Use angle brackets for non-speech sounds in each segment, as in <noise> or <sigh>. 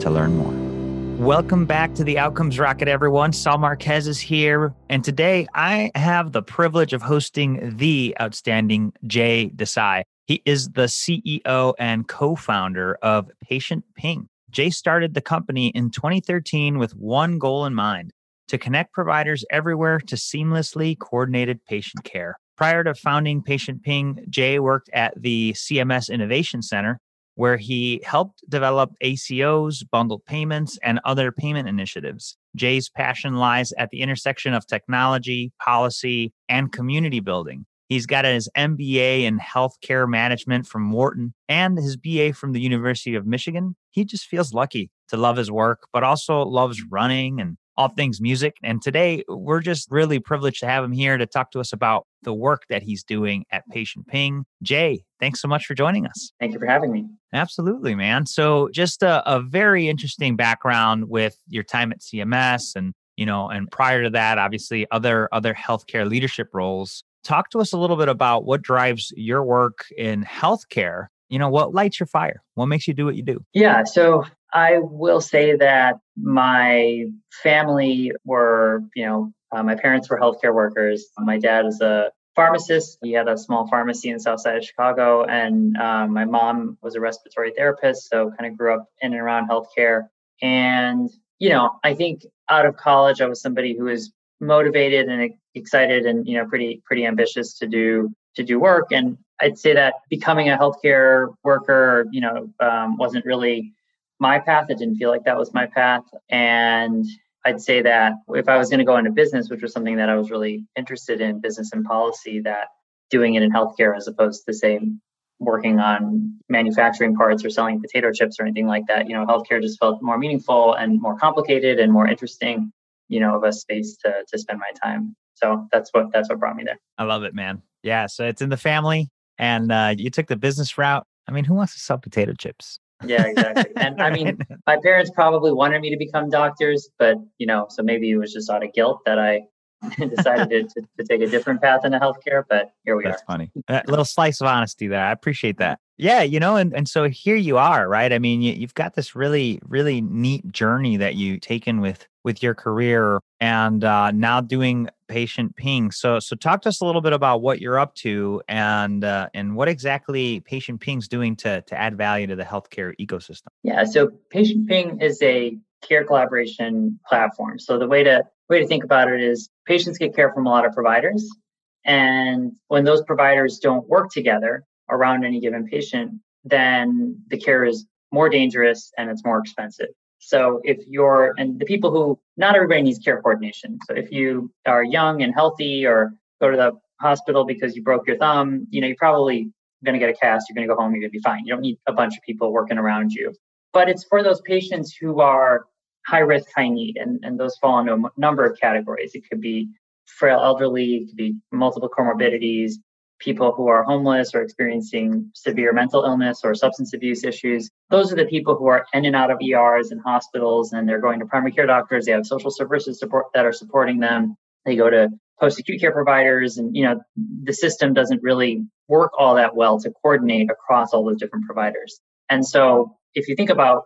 to learn more. Welcome back to the Outcomes Rocket, everyone. Saul Marquez is here. And today I have the privilege of hosting the outstanding Jay Desai. He is the CEO and co founder of Patient Ping. Jay started the company in 2013 with one goal in mind to connect providers everywhere to seamlessly coordinated patient care. Prior to founding Patient Ping, Jay worked at the CMS Innovation Center, where he helped develop ACOs, bundled payments, and other payment initiatives. Jay's passion lies at the intersection of technology, policy, and community building. He's got his MBA in healthcare management from Wharton and his BA from the University of Michigan. He just feels lucky to love his work, but also loves running and all things music. And today we're just really privileged to have him here to talk to us about the work that he's doing at Patient Ping. Jay, thanks so much for joining us. Thank you for having me. Absolutely, man. So just a, a very interesting background with your time at CMS and you know, and prior to that, obviously other other healthcare leadership roles. Talk to us a little bit about what drives your work in healthcare you know what lights your fire what makes you do what you do yeah so I will say that my family were, you know, uh, my parents were healthcare workers. My dad is a pharmacist. He had a small pharmacy in south side of Chicago. And um, my mom was a respiratory therapist. So kind of grew up in and around healthcare. And, you know, I think out of college, I was somebody who was motivated and excited and, you know, pretty, pretty ambitious to do, to do work. And I'd say that becoming a healthcare worker, you know, um, wasn't really my path. It didn't feel like that was my path. And I'd say that if I was going to go into business, which was something that I was really interested in, business and policy, that doing it in healthcare as opposed to say working on manufacturing parts or selling potato chips or anything like that, you know, healthcare just felt more meaningful and more complicated and more interesting, you know, of a space to to spend my time. So that's what that's what brought me there. I love it, man. Yeah, so it's in the family, and uh, you took the business route. I mean, who wants to sell potato chips? Yeah, exactly. <laughs> And I mean, my parents probably wanted me to become doctors, but you know, so maybe it was just out of guilt that I <laughs> decided to, to, to, take a different path into healthcare. But here we are. That's are. funny. A little slice of honesty there. I appreciate that. Yeah, you know, and, and so here you are, right? I mean, you, you've got this really, really neat journey that you've taken with with your career and uh, now doing patient ping. So so talk to us a little bit about what you're up to and uh, and what exactly patient ping's doing to to add value to the healthcare ecosystem. Yeah, so patient ping is a care collaboration platform. So the way to way to think about it is patients get care from a lot of providers and when those providers don't work together around any given patient, then the care is more dangerous and it's more expensive. So if you're, and the people who, not everybody needs care coordination. So if you are young and healthy or go to the hospital because you broke your thumb, you know, you're probably going to get a cast, you're going to go home, you're going to be fine. You don't need a bunch of people working around you. But it's for those patients who are high risk, high need, and, and those fall into a number of categories. It could be frail elderly, it could be multiple comorbidities, people who are homeless or experiencing severe mental illness or substance abuse issues. Those are the people who are in and out of ERs and hospitals, and they're going to primary care doctors. They have social services support that are supporting them. They go to post-acute care providers, and you know the system doesn't really work all that well to coordinate across all those different providers. And so, if you think about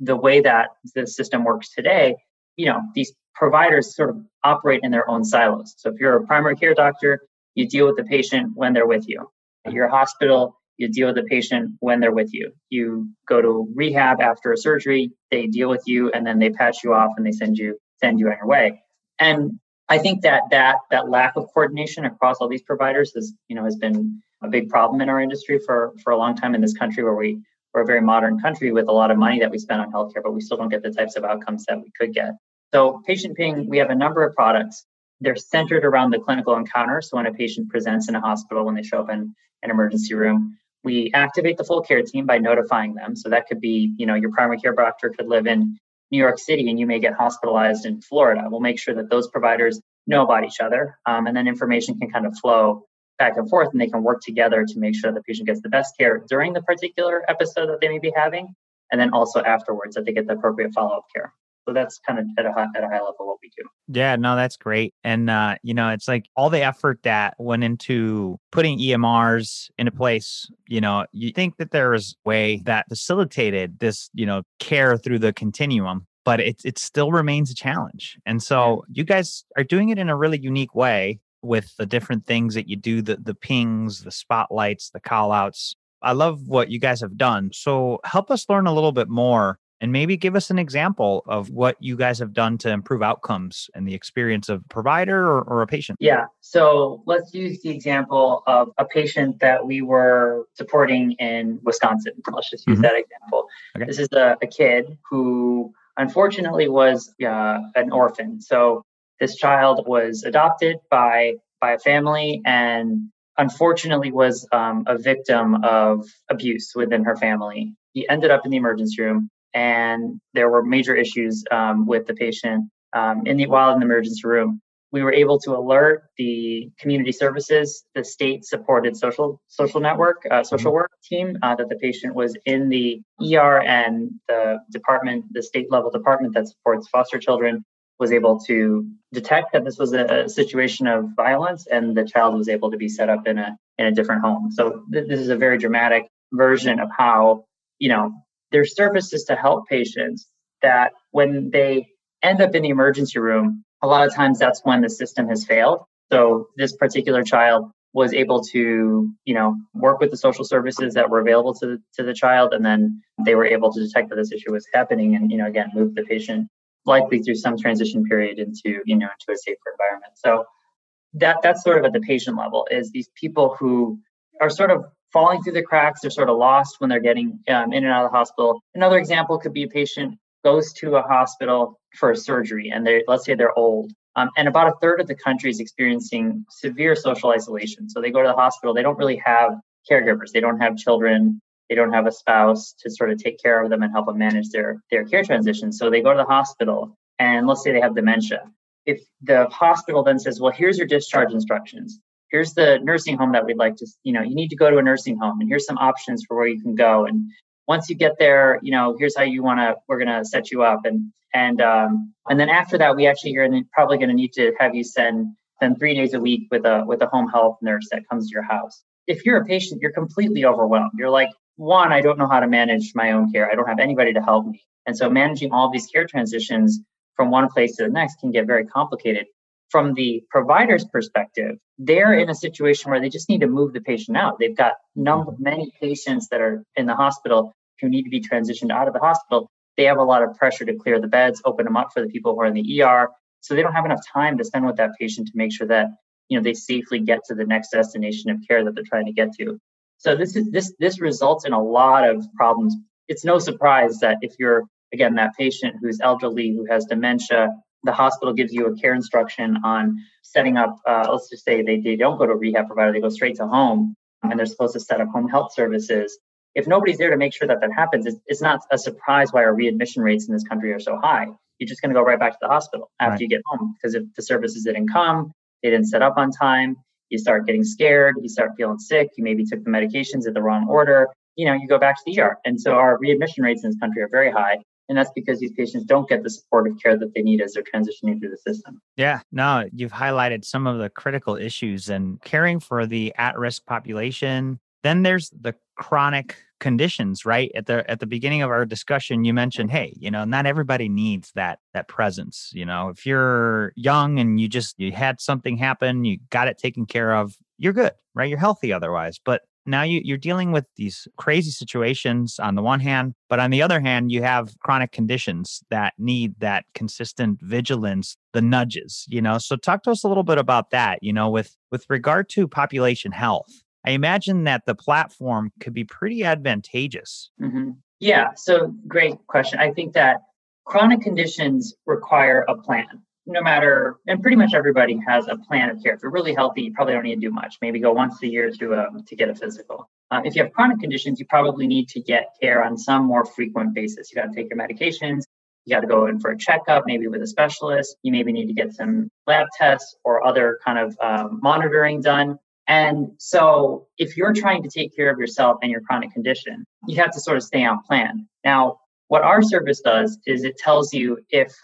the way that the system works today, you know these providers sort of operate in their own silos. So if you're a primary care doctor, you deal with the patient when they're with you. At your hospital, you deal with the patient when they're with you. You go to rehab after a surgery, they deal with you and then they patch you off and they send you send you on your way. And I think that that that lack of coordination across all these providers has, you know, has been a big problem in our industry for for a long time in this country where we we're a very modern country with a lot of money that we spend on healthcare, but we still don't get the types of outcomes that we could get. So patient ping, we have a number of products they're centered around the clinical encounter. So when a patient presents in a hospital, when they show up in an emergency room, we activate the full care team by notifying them. So that could be, you know, your primary care doctor could live in New York City and you may get hospitalized in Florida. We'll make sure that those providers know about each other, um, and then information can kind of flow back and forth, and they can work together to make sure the patient gets the best care during the particular episode that they may be having, and then also afterwards that they get the appropriate follow up care. So that's kind of at a high, at a high level what we do. Yeah, no, that's great. And uh, you know, it's like all the effort that went into putting EMRs into place. You know, you think that there was a way that facilitated this, you know, care through the continuum, but it it still remains a challenge. And so you guys are doing it in a really unique way with the different things that you do, the the pings, the spotlights, the call outs. I love what you guys have done. So help us learn a little bit more and maybe give us an example of what you guys have done to improve outcomes and the experience of a provider or, or, a patient. Yeah. So let's use the example of a patient that we were supporting in Wisconsin. Let's just use mm-hmm. that example. Okay. This is a, a, kid who unfortunately was uh, an orphan. So this child was adopted by by a family and unfortunately was um, a victim of abuse within her family. He ended up in the emergency room and there were major issues um, with the patient um, in the while in the emergency room. We were able to alert the community services, the state-supported social social network, uh, social mm-hmm. work team uh, that the patient was in the ER, and the department, the state level department that supports foster children, was able to detect that this was a, a situation of violence, and the child was able to be set up in a in a different home. So th- this is a very dramatic version of how you know there's services to help patients that when they end up in the emergency room, a lot of times that's when the system has failed. So this particular child was able to, you know, work with the social services that were available to, to the child, and then they were able to detect that this issue was happening, and you know, again, move the patient likely through some transition period into, you know, into a safer environment. So that that's sort of at the patient level is these people who are sort of falling through the cracks. They're sort of lost when they're getting um, in and out of the hospital. Another example could be a patient goes to a hospital for a surgery, and they let's say they're old, um, and about a third of the country is experiencing severe social isolation. So they go to the hospital. They don't really have caregivers. They don't have children. They don't have a spouse to sort of take care of them and help them manage their their care transition. So they go to the hospital, and let's say they have dementia. If the hospital then says, "Well, here's your discharge instructions," here's the nursing home that we'd like to you know you need to go to a nursing home and here's some options for where you can go. And once you get there you know here's how you want to we're going to set you up. And and um, and then after that we actually are probably going to need to have you send send three days a week with a with a home health nurse that comes to your house. If you're a patient you're completely overwhelmed. You're like one i don't know how to manage my own care. I don't have anybody to help me. And so managing all these care transitions from one place to the next can get very complicated from the provider's perspective, they're in a situation where they just need to move the patient out. They've got num- many patients that are in the hospital who need to be transitioned out of the hospital. They have a lot of pressure to clear the beds, open them up for the people who are in the ER. So they don't have enough time to spend with that patient to make sure that you know they safely get to the next destination of care that they're trying to get to. So this is this this results in a lot of problems. It's no surprise that if you're again that patient who's elderly, who has dementia, the hospital gives you a care instruction on setting up, uh, let's just say they, they don't go to a rehab provider, they go straight to home and they're supposed to set up home health services. If nobody's there to make sure that that happens, it's, it's not a surprise why our readmission rates in this country are so high. You're just going to go right back to the hospital after right. you get home because if the services didn't come, they didn't set up on time, you start getting scared, you start feeling sick, you maybe took the medications in the wrong order, you know, you go back to the ER. And so our readmission rates in this country are very high. And that's because these patients don't get the supportive care that they need as they're transitioning through the system. Yeah, no, you've highlighted some of the critical issues and caring for the at-risk population. Then there's the chronic conditions, right? At the at the beginning of our discussion, you mentioned, hey, you know, not everybody needs that that presence. You know, if you're young and you just you had something happen, you got it taken care of, you're good, right? You're healthy otherwise. But now you, you're dealing with these crazy situations on the one hand, but on the other hand, you have chronic conditions that need that consistent vigilance, the nudges, you know. So talk to us a little bit about that, you know, with with regard to population health. I imagine that the platform could be pretty advantageous. Mm-hmm. Yeah, so great question. I think that chronic conditions require a plan no matter, and pretty much everybody has a plan of care. If you're really healthy, you probably don't need to do much. Maybe go once a year to um, to get a physical. Uh, if you have chronic conditions, you probably need to get care on some more frequent basis. You got to take your medications. you got to go in for a checkup, maybe with a specialist. You maybe need to get some lab tests or other kind of um, monitoring done. And so, if you're trying to take care of yourself and your chronic condition, you have to sort of stay on plan. Now, what our service does is it tells you if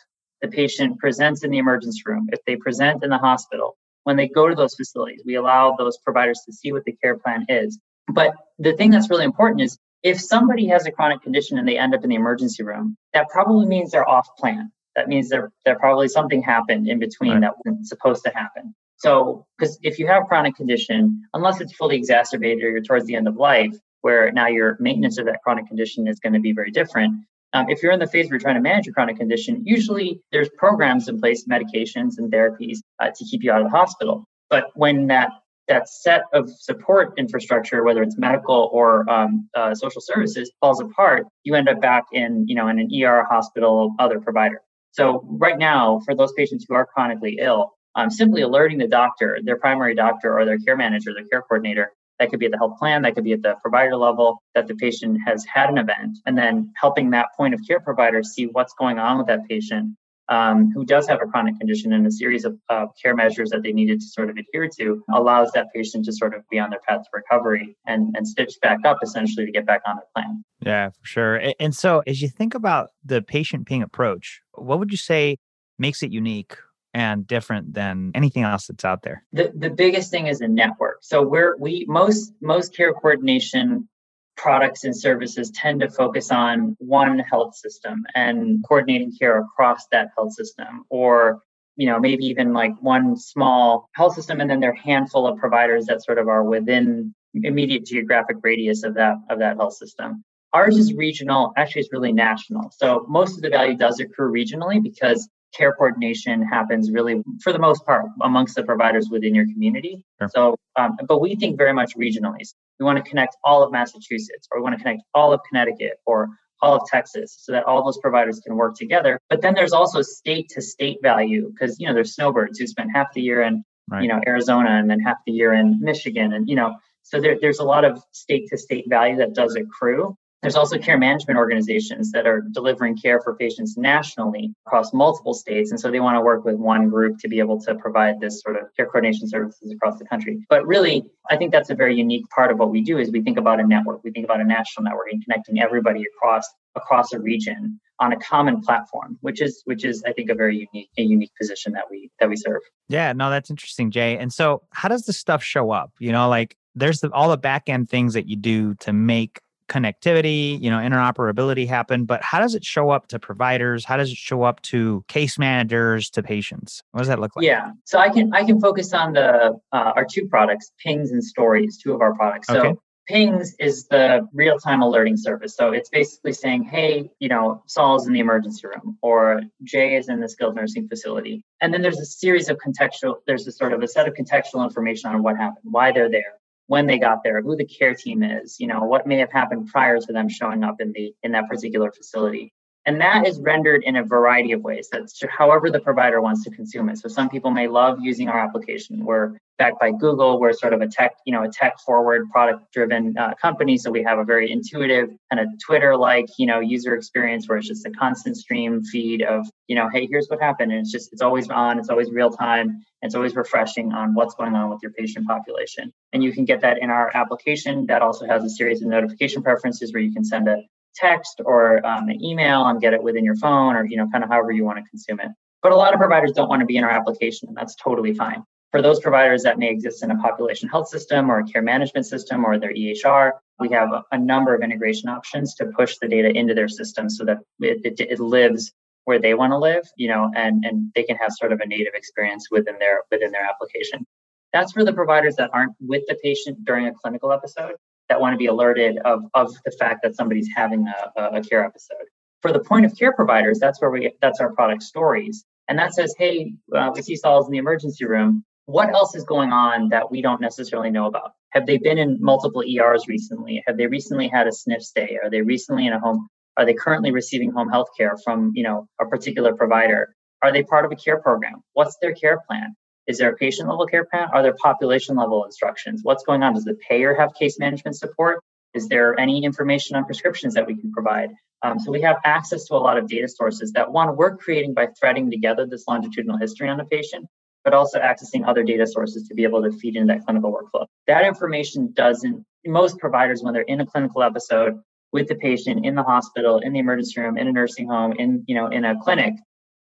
the patient presents in the emergency room, if they present in the hospital, when they go to those facilities, we allow those providers to see what the care plan is. But the thing that's really important is if somebody has a chronic condition and they end up in the emergency room, that probably means they're off plan. That means there, there probably something happened in between right. that wasn't supposed to happen. So, because if you have a chronic condition, unless it's fully exacerbated or you're towards the end of life, where now your maintenance of that chronic condition is going to be very different. Um, if you're in the phase where you're trying to manage your chronic condition, usually there's programs in place, medications and therapies uh, to keep you out of the hospital. But when that that set of support infrastructure, whether it's medical or um, uh, social services, falls apart, you end up back in you know in an ER, hospital, other provider. So right now, for those patients who are chronically ill, um, simply alerting the doctor, their primary doctor or their care manager, their care coordinator, that could be at the health plan, that could be at the provider level, that the patient has had an event, and then helping that point of care provider see what's going on with that patient um, who does have a chronic condition and a series of uh, care measures that they needed to sort of adhere to allows that patient to sort of be on their path to recovery and, and stitch back up essentially to get back on their plan. Yeah, for sure. And so as you think about the patient ping approach, what would you say makes it unique and different than anything else that's out there? The the biggest thing is a network. So we're we most most care coordination products and services tend to focus on one health system and coordinating care across that health system or you know maybe even like one small health system and then there are handful of providers that sort of are within immediate geographic radius of that of that health system ours is regional actually it's really national so most of the value does accrue regionally because care coordination happens really for the most part amongst the providers within your community sure. so um, but we think very much regionally we want to connect all of massachusetts or we want to connect all of connecticut or all of texas so that all those providers can work together but then there's also state to state value because you know there's snowbirds who spend half the year in right. you know arizona and then half the year in michigan and you know so there, there's a lot of state to state value that does accrue there's also care management organizations that are delivering care for patients nationally across multiple states. And so they want to work with one group to be able to provide this sort of care coordination services across the country. But really, I think that's a very unique part of what we do is we think about a network. We think about a national network and connecting everybody across across a region on a common platform, which is which is I think a very unique a unique position that we that we serve. Yeah, no, that's interesting, Jay. And so how does the stuff show up? You know, like there's the, all the back end things that you do to make connectivity, you know, interoperability happen, but how does it show up to providers? How does it show up to case managers, to patients? What does that look like? Yeah, so I can I can focus on the uh, our two products, Pings and Stories, two of our products. So okay. Pings is the real time alerting service. So it's basically saying, hey, you know, Saul's in the emergency room or Jay is in the skilled nursing facility. And then there's a series of contextual, there's a sort of a set of contextual information on what happened, why they're there, when they got there, who the care team is, you know, what may have happened prior to them showing up in the in that particular facility. And that is rendered in a variety of ways. That's however the provider wants to consume it. So some people may love using our application. We're backed by Google. We're sort of a tech, you know, a tech forward, product driven uh, company. So we have a very intuitive kind of Twitter like, you know, user experience where it's just a constant stream feed of, you know, hey, here's what happened. And it's just, it's always on, it's always real time. It's always refreshing on what's going on with your patient population. And you can get that in our application. That also has a series of notification preferences where you can send a text or um, an email and get it within your phone or, you know, kind of however you want to consume it. But a lot of providers don't want to be in our application, and that's totally fine. For those providers that may exist in a population health system or a care management system or their EHR, we have a, number of integration options to push the data into their system so that it, it, it lives where they want to live, you know, and, and they can have sort of a native experience within their within their application. That's for the providers that aren't with the patient during a clinical episode that want to be alerted of, of the fact that somebody's having a, a care episode. For the point of care providers, that's where we that's our product stories. And that says, hey, uh, we see Saul's in the emergency room. What else is going on that we don't necessarily know about? Have they been in multiple ERs recently? Have they recently had a SNF stay? Are they recently in a home? Are they currently receiving home health care from, you know, a particular provider? Are they part of a care program? What's their care plan? Is there a patient level care plan? Are there population level instructions? What's going on? Does the payer have case management support? Is there any information on prescriptions that we can provide? Um, so we have access to a lot of data sources that one, we're creating by threading together this longitudinal history on a patient, but also accessing other data sources to be able to feed into that clinical workflow. That information doesn't, most providers, when they're in a clinical episode with the patient in the hospital, in the emergency room, in a nursing home, in, you know, in a clinic,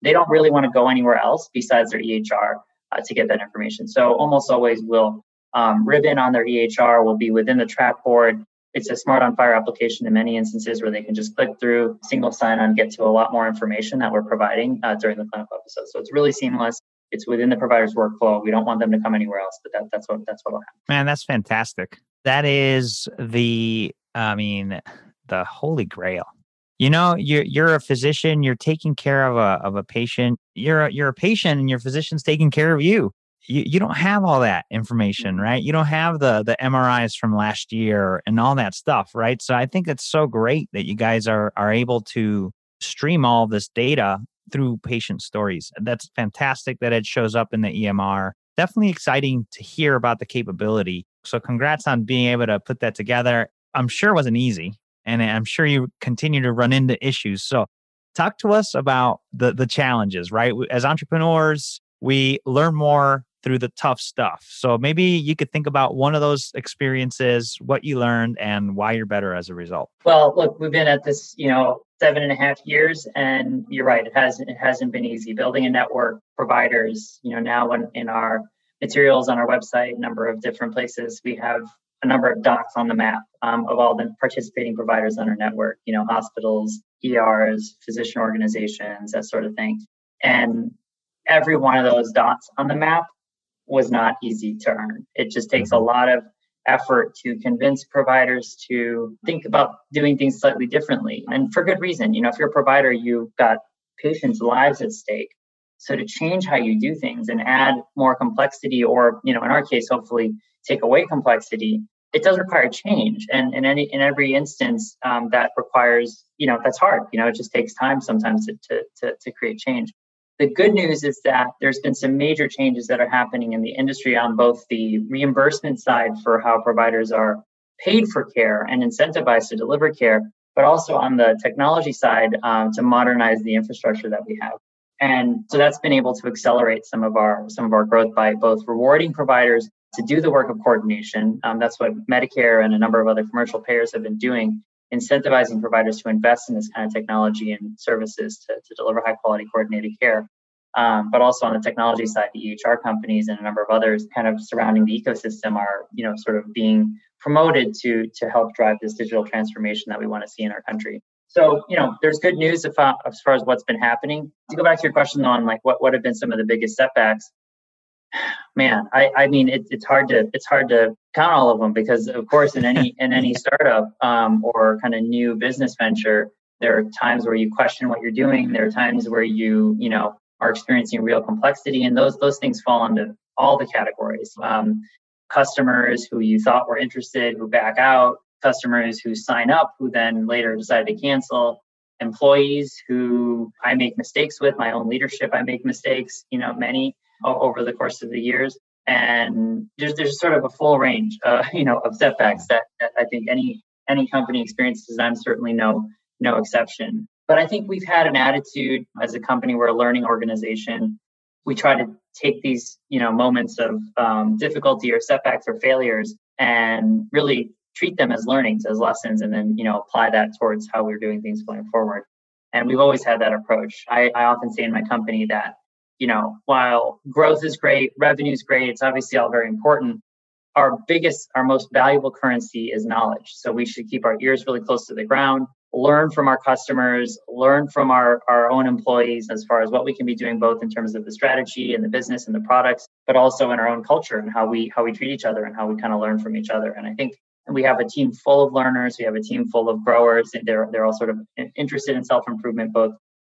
they don't really want to go anywhere else besides their EHR uh, to get that information. So almost always will um, ribbon on their EHR will be within the track board. It's a SMART on FHIR application in many instances where they can just click through single sign on, get to a lot more information that we're providing uh, during the clinical episode. So it's really seamless. It's within the provider's workflow. We don't want them to come anywhere else, but that, that's what that's what will happen. Man, that's fantastic. That is the, I mean, the holy grail. You know, you're you're a physician. You're taking care of a of a patient. You're a, you're a patient, and your physician's taking care of you you, you don't have all that information, mm-hmm. right? You don't have the the MRIs from last year and all that stuff, right? So I think it's so great that you guys are are able to stream all this data through patient stories. That's fantastic that it shows up in the EMR. Definitely exciting to hear about the capability. So congrats on being able to put that together. I'm sure it wasn't easy and I'm sure you continue to run into issues. So talk to us about the the challenges, right? As entrepreneurs, we learn more through the tough stuff. So maybe you could think about one of those experiences, what you learned, and why you're better as a result. Well, look, we've been at this, you know, seven and a half years, and you're right, it hasn't it hasn't been easy building a network providers. You know, now in, in our materials on our website, number of different places, we have a number of dots on the map um, of all the participating providers on our network. You know, hospitals, ERs, physician organizations, that sort of thing, and every one of those dots on the map was not easy to earn. It just takes a mm-hmm. lot of effort to convince providers to think about doing things slightly differently and for good reason. You know, if you're a provider, you've got patients' lives at stake. So to change how you do things and add more complexity, or you know, in our case, hopefully take away complexity, it does require change. And in any in every instance, um, that requires you know that's hard. You know, it just takes time sometimes to to to, to create change. The good news is that there's been some major changes that are happening in the industry on both the reimbursement side for how providers are paid for care and incentivized to deliver care, but also on the technology side um, to modernize the infrastructure that we have. And so that's been able to accelerate some of our some of our growth by both rewarding providers to do the work of coordination. Um, that's what Medicare and a number of other commercial payers have been doing, incentivizing providers to invest in this kind of technology and services to, to deliver high quality coordinated care. Um, but also on the technology side, the EHR companies and a number of others kind of surrounding the ecosystem are, you know, sort of being promoted to to help drive this digital transformation that we want to see in our country. So, you know, there's good news if, uh, as far as what's been happening. To go back to your question on like what, what have been some of the biggest setbacks, man, I, I mean, it, it's hard to it's hard to count all of them because, of course, in any in any <laughs> startup um, or kind of new business venture, there are times where you question what you're doing. There are times where you you know are experiencing real complexity, and those those things fall into all the categories. Um, customers who you thought were interested who back out, customers who sign up who then later decide to cancel, employees who I make mistakes with, my own leadership I make mistakes. You know, many over the course of the years. And there's, there's sort of a full range, uh, <laughs> you know, of setbacks that, that I think any any company experiences. I'm certainly no no exception. But I think we've had an attitude as a company, we're a learning organization. We try to take these, you know, moments of um, difficulty or setbacks or failures and really treat them as learnings, as lessons, and then, you know, apply that towards how we're doing things going forward. And we've always had that approach. I, I often say in my company that you know, while growth is great, revenue is great, it's obviously all very important. Our biggest, our most valuable currency is knowledge. So we should keep our ears really close to the ground, learn from our customers, learn from our, our own employees as far as what we can be doing both in terms of the strategy and the business and the products, but also in our own culture and how we how we treat each other and how we kind of learn from each other. And I think we have a team full of learners, we have a team full of growers, and they're they're all sort of interested in self-improvement, both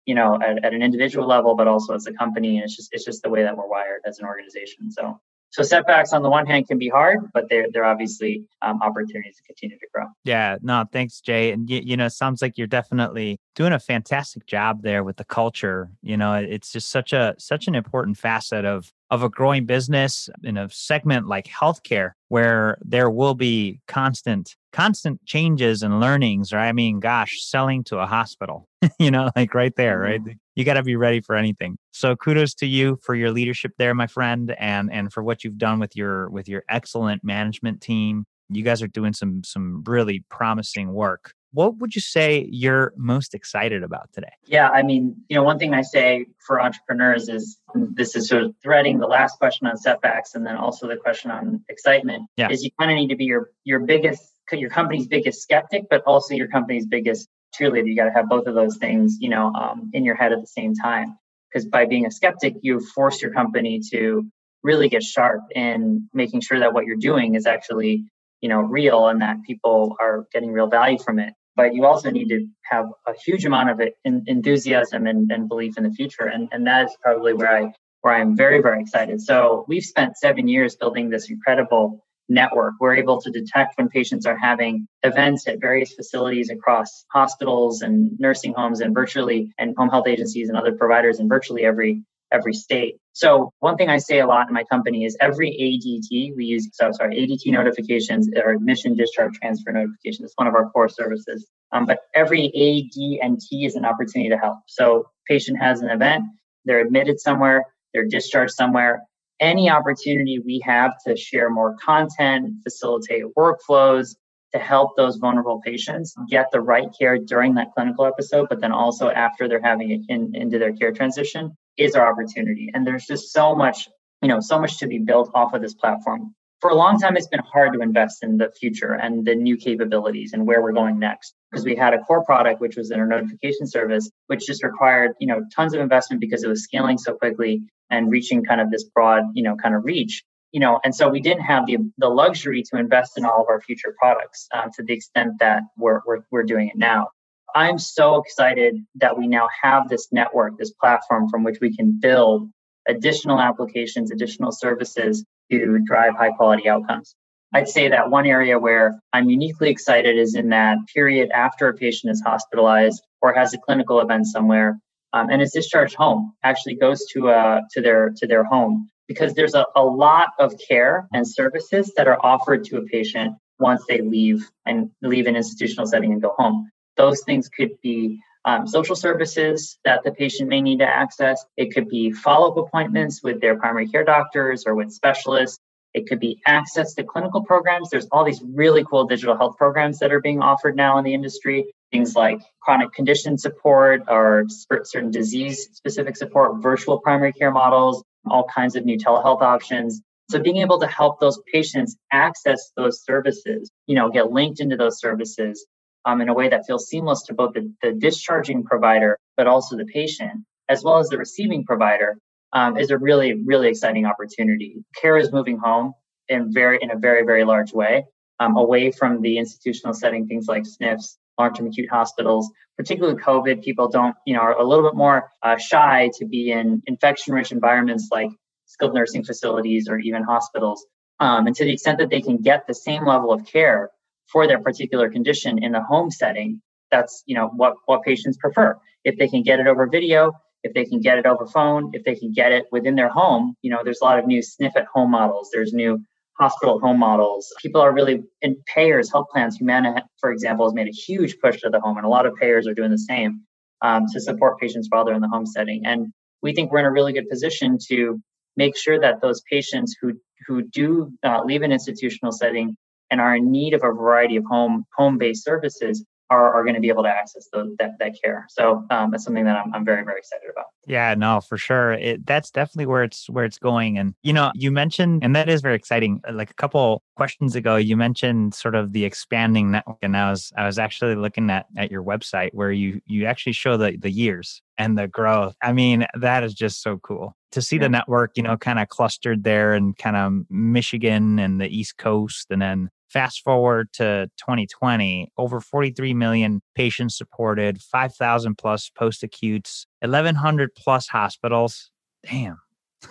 you know at, at an individual level but also as a company and it's just it's just the way that we're wired as an organization so so setbacks on the one hand can be hard, but they're they're obviously um, opportunities to continue to grow. Yeah, no, thanks, Jay. And you, you know, it sounds like you're definitely doing a fantastic job there with the culture. You know, it's just such a such an important facet of of a growing business in a segment like healthcare where there will be constant constant changes and learnings right i mean gosh selling to a hospital <laughs> you know like right there right? Mm-hmm. you got to be ready for anything. So kudos to you for your leadership there my friend and and for what you've done with your with your excellent management team. You guys are doing some some really promising work what would you say you're most excited about today? Yeah, I mean, you know, one thing I say for entrepreneurs is this is sort of threading the last question on setbacks and then also the question on excitement. Yeah. Is you kind of need to be your your biggest your company's biggest skeptic, but also your company's biggest cheerleader. You got to have both of those things, you know, um, in your head at the same time. Because by being a skeptic, you force your company to really get sharp in making sure that what you're doing is actually you know real and that people are getting real value from it but you also need to have a huge amount of enthusiasm and, and belief in the future and, and that is probably where i where i'm very very excited so we've spent seven years building this incredible network we're able to detect when patients are having events at various facilities across hospitals and nursing homes and virtually and home health agencies and other providers in virtually every every state. So one thing I say a lot in my company is every ADT we use, so sorry, ADT notifications or admission discharge transfer notifications. It's one of our core services. Um, but every AD and T is an opportunity to help. So patient has an event, they're admitted somewhere, they're discharged somewhere. Any opportunity we have to share more content, facilitate workflows, to help those vulnerable patients get the right care during that clinical episode, but then also after they're having it in, into their care transition is our opportunity. And there's just so much, you know, so much to be built off of this platform. For a long time, it's been hard to invest in the future and the new capabilities and where we're going next. Because we had a core product, which was in our notification service, which just required, you know, tons of investment because it was scaling so quickly and reaching kind of this broad, you know, kind of reach you know, and so we didn't have the the luxury to invest in all of our future products um, to the extent that we're, we're we're doing it now. I'm so excited that we now have this network, this platform from which we can build additional applications, additional services to drive high quality outcomes. I'd say that one area where I'm uniquely excited is in that period after a patient is hospitalized or has a clinical event somewhere um, and is discharged home, actually goes to uh, to their to their home because there's a, a lot of care and services that are offered to a patient once they leave and leave an institutional setting and go home. Those things could be um, social services that the patient may need to access. It could be follow up appointments with their primary care doctors or with specialists. It could be access to clinical programs. There's all these really cool digital health programs that are being offered now in the industry. Things like chronic condition support or certain disease specific support, virtual primary care models, all kinds of new telehealth options. So being able to help those patients access those services, you know, get linked into those services um, in a way that feels seamless to both the, the discharging provider, but also the patient, as well as the receiving provider, um, is a really, really exciting opportunity. Care is moving home in very, in a very, very large way, um, away from the institutional setting, things like SNFs, long-term acute hospitals. Particularly COVID, people don't, you know, are a little bit more uh, shy to be in infection-rich environments like skilled nursing facilities or even hospitals. Um, and to the extent that they can get the same level of care for their particular condition in the home setting, that's you know what what patients prefer. If they can get it over video, if they can get it over phone, if they can get it within their home, you know, there's a lot of new SNF at home models. There's new hospital home models. People are really in payers, health plans. Humana, for example, has made a huge push to the home, and a lot of payers are doing the same um, to support patients while they're in the home setting. And we think we're in a really good position to make sure that those patients who who do uh, leave an institutional setting and are in need of a variety of home home based services are, are going to be able to access the, that, that care. So um, that's something that I'm, I'm very, very excited about. Yeah, no, for sure. It, that's definitely where it's where it's going. And you know, you mentioned, and that is very exciting. Uh, like a couple questions ago, you mentioned sort of the expanding network, and I was I was actually looking at at your website where you you actually show the the years and the growth. I mean, that is just so cool to see yeah. the network, you know, kind of clustered there and kind of Michigan and the East Coast, and then Fast forward to 2020, over 43 million patients supported, 5,000 plus post acutes, 1,100 plus hospitals. Damn.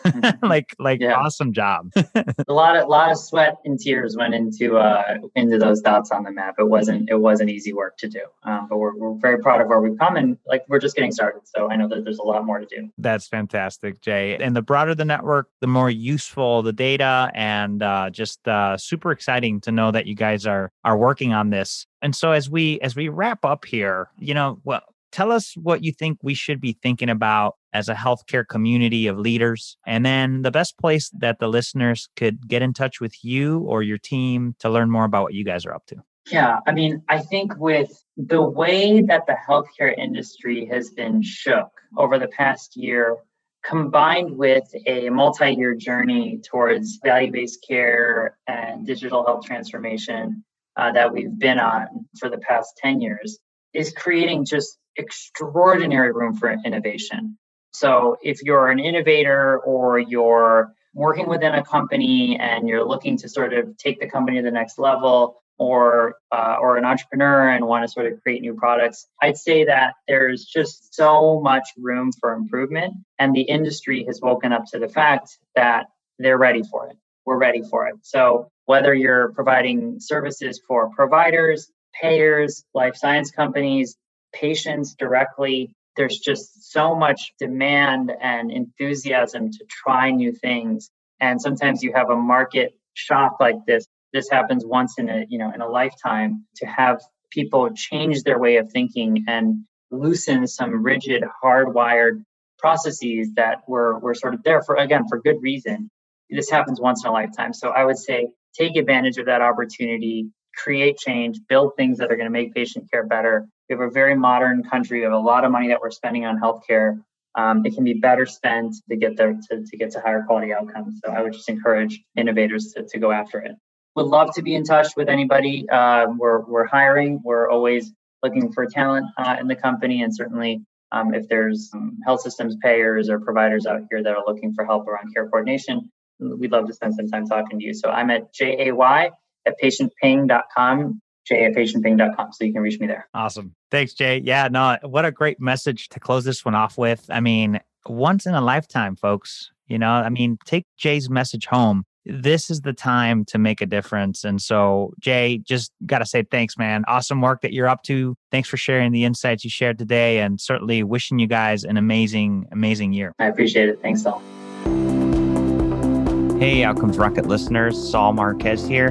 <laughs> like like yeah. awesome job. <laughs> a lot of lot of sweat and tears went into uh into those dots on the map. It wasn't it wasn't easy work to do. Um, but we're we're very proud of where we've come and like we're just getting started. So I know that there's a lot more to do. That's fantastic, Jay. And the broader the network, the more useful the data and uh, just uh, super exciting to know that you guys are are working on this. And so as we as we wrap up here, you know, well, tell us what you think we should be thinking about as a healthcare community of leaders. And then the best place that the listeners could get in touch with you or your team to learn more about what you guys are up to. Yeah, I mean, I think with the way that the healthcare industry has been shook over the past year, combined with a multi year journey towards value based care and digital health transformation uh, that we've been on for the past 10 years, is creating just extraordinary room for innovation. So if you're an innovator or you're working within a company and you're looking to sort of take the company to the next level, or uh, or an entrepreneur and want to sort of create new products, I'd say that there's just so much room for improvement, and the industry has woken up to the fact that they're ready for it. We're ready for it. So whether you're providing services for providers, payers, life science companies, patients directly. There's just so much demand and enthusiasm to try new things. And sometimes you have a market shock like this. This happens once in a, you know, in a lifetime to have people change their way of thinking and loosen some rigid, hardwired processes that were, were sort of there for, again, for good reason. This happens once in a lifetime. So I would say take advantage of that opportunity, create change, build things that are going to make patient care better. We have a very modern country. We have a lot of money that we're spending on healthcare. Um, it can be better spent to get there to, to get to higher quality outcomes. So I would just encourage innovators to, to go after it. Would love to be in touch with anybody. Uh, we're, we're hiring. We're always looking for talent uh, in the company. And certainly, um, if there's um, health systems payers or providers out here that are looking for help around care coordination, we'd love to spend some time talking to you. So I'm at J A Y at patientping.com, jay So you can reach me there. Awesome. Thanks, Jay. Yeah, no, what a great message to close this one off with. I mean, once in a lifetime, folks. You know, I mean, take Jay's message home. This is the time to make a difference. And so, Jay, just got to say thanks, man. Awesome work that you're up to. Thanks for sharing the insights you shared today and certainly wishing you guys an amazing, amazing year. I appreciate it. Thanks, Saul. Hey, Outcomes Rocket listeners, Saul Marquez here.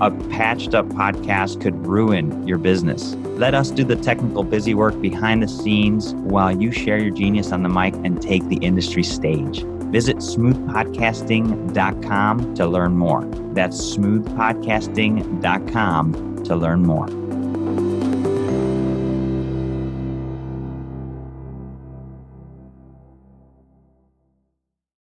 a patched up podcast could ruin your business. Let us do the technical busy work behind the scenes while you share your genius on the mic and take the industry stage. Visit smoothpodcasting.com to learn more. That's smoothpodcasting.com to learn more.